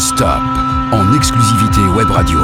non-stop, en exclusivité web radio.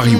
Paris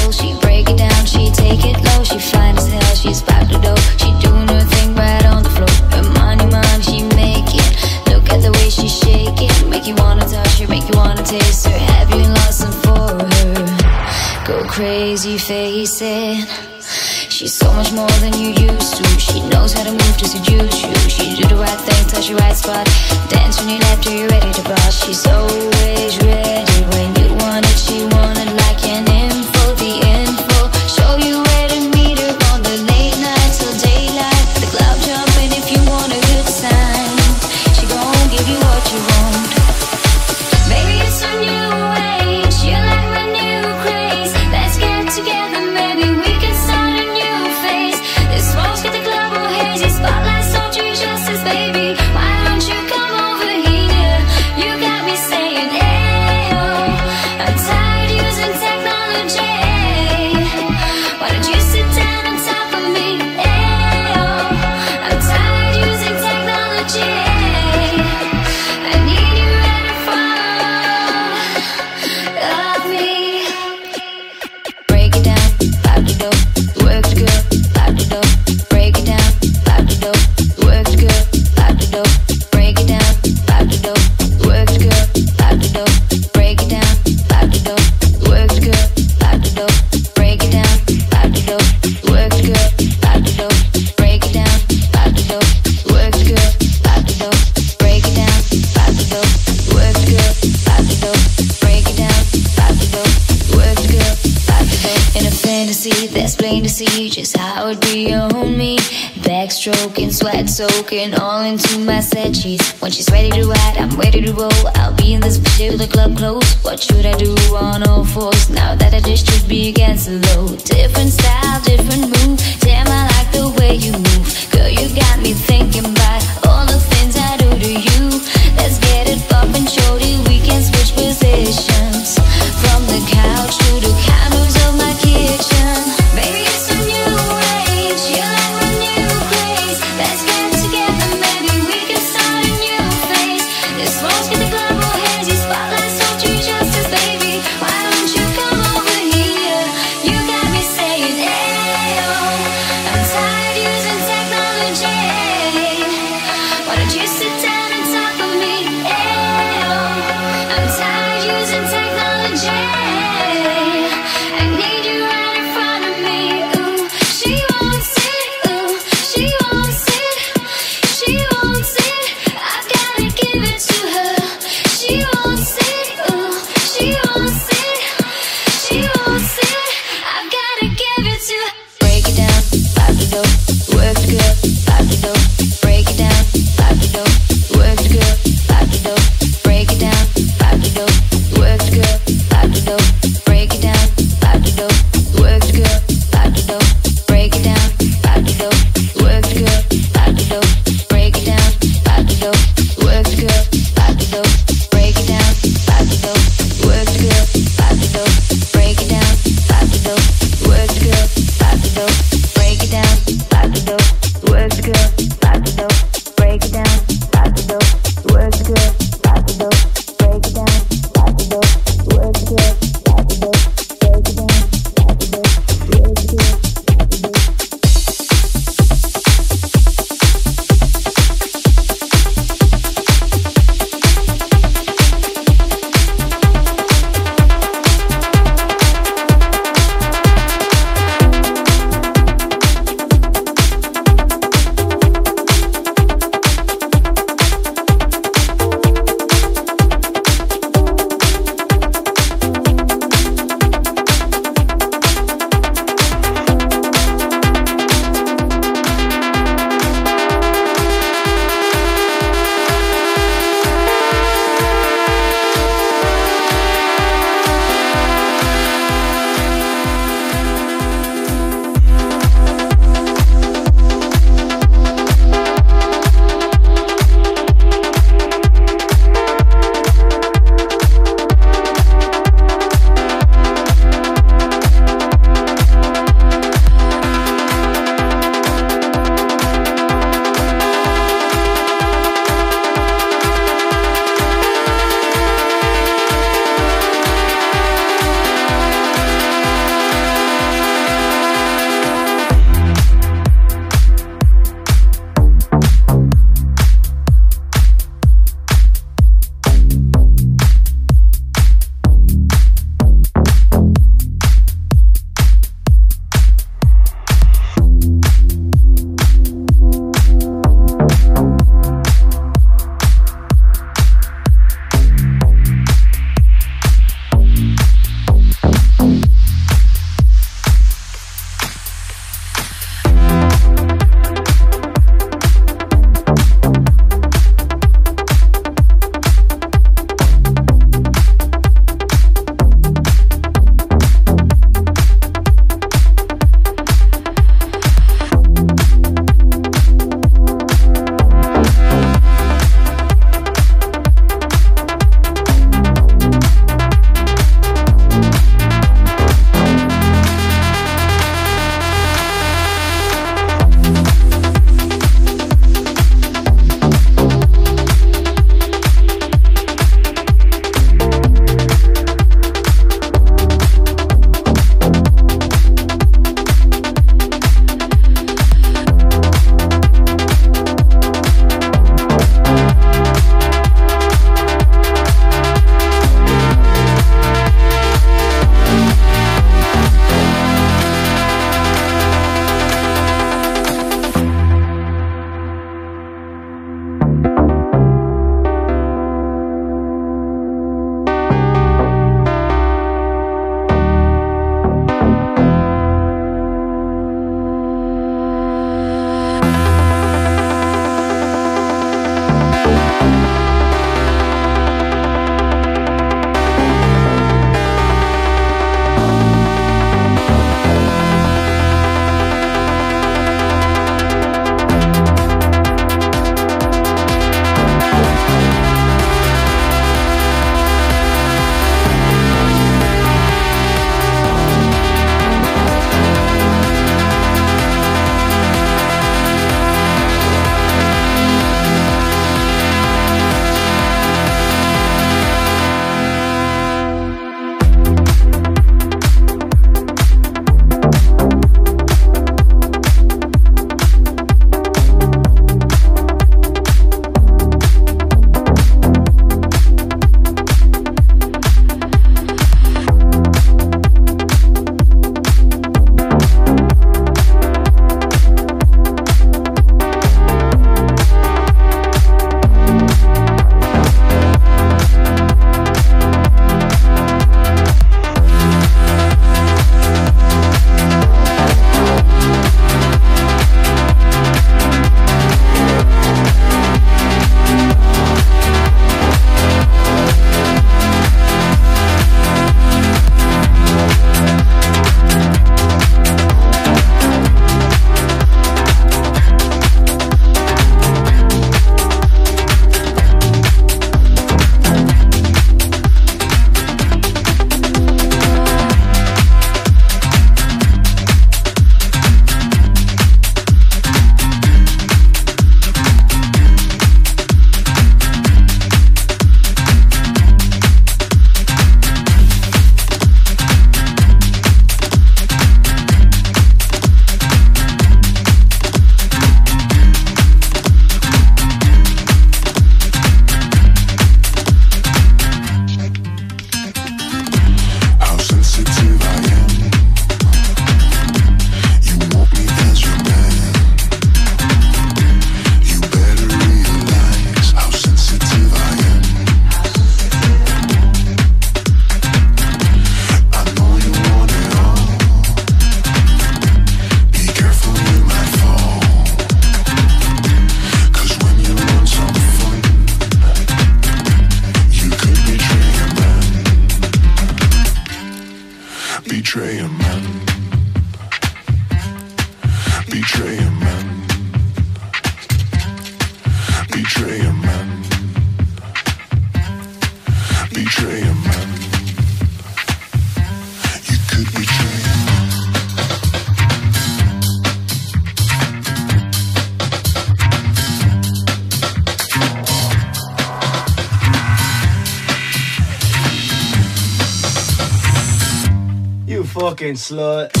fucking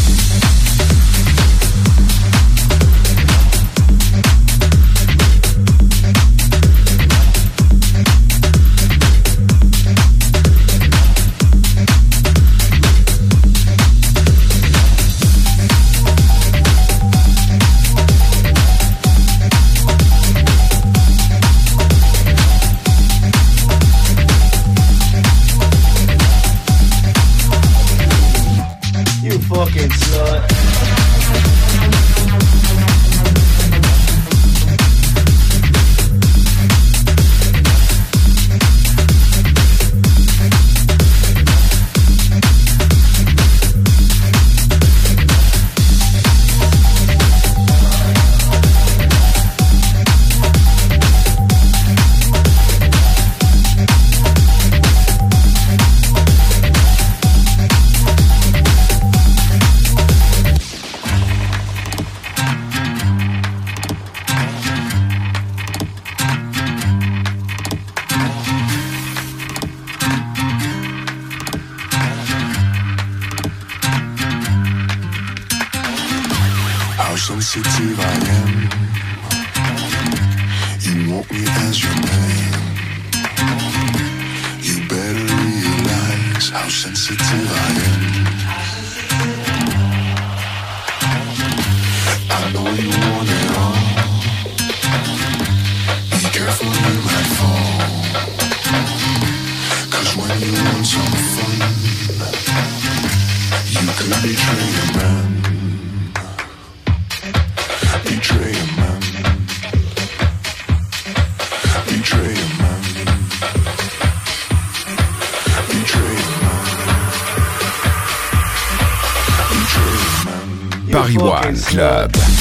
Paris One Club.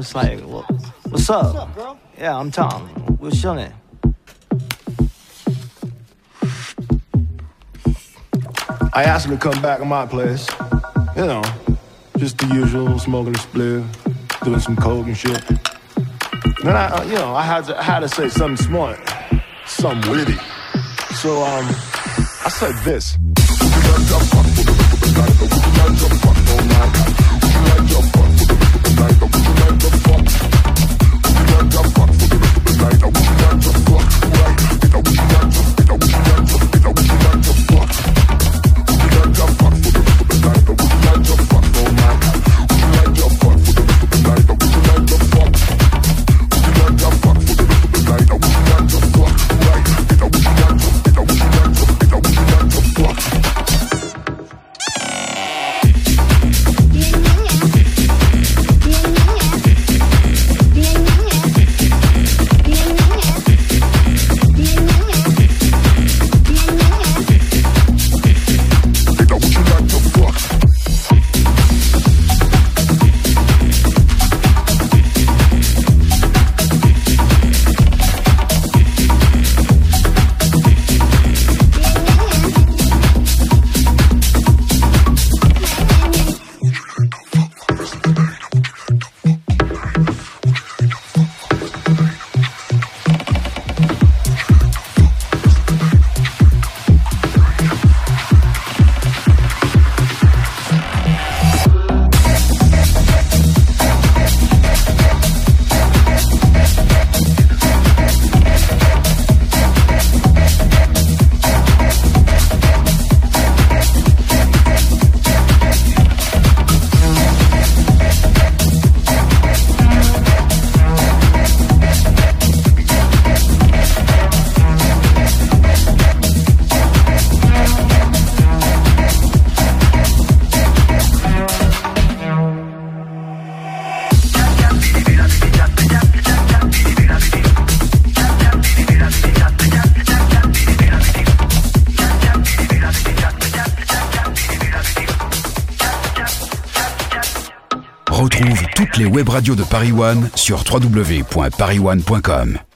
Comes by and it's like, well, what's up? What's up, girl? Yeah, I'm Tom. What's your name? I asked him to come back to my place. You know, just the usual, smoking a spliff, doing some coke and shit. Then I, uh, you know, I had to, I had to say something smart, something witty. So um, I said this. Web radio de Paris One sur www.parisone.com.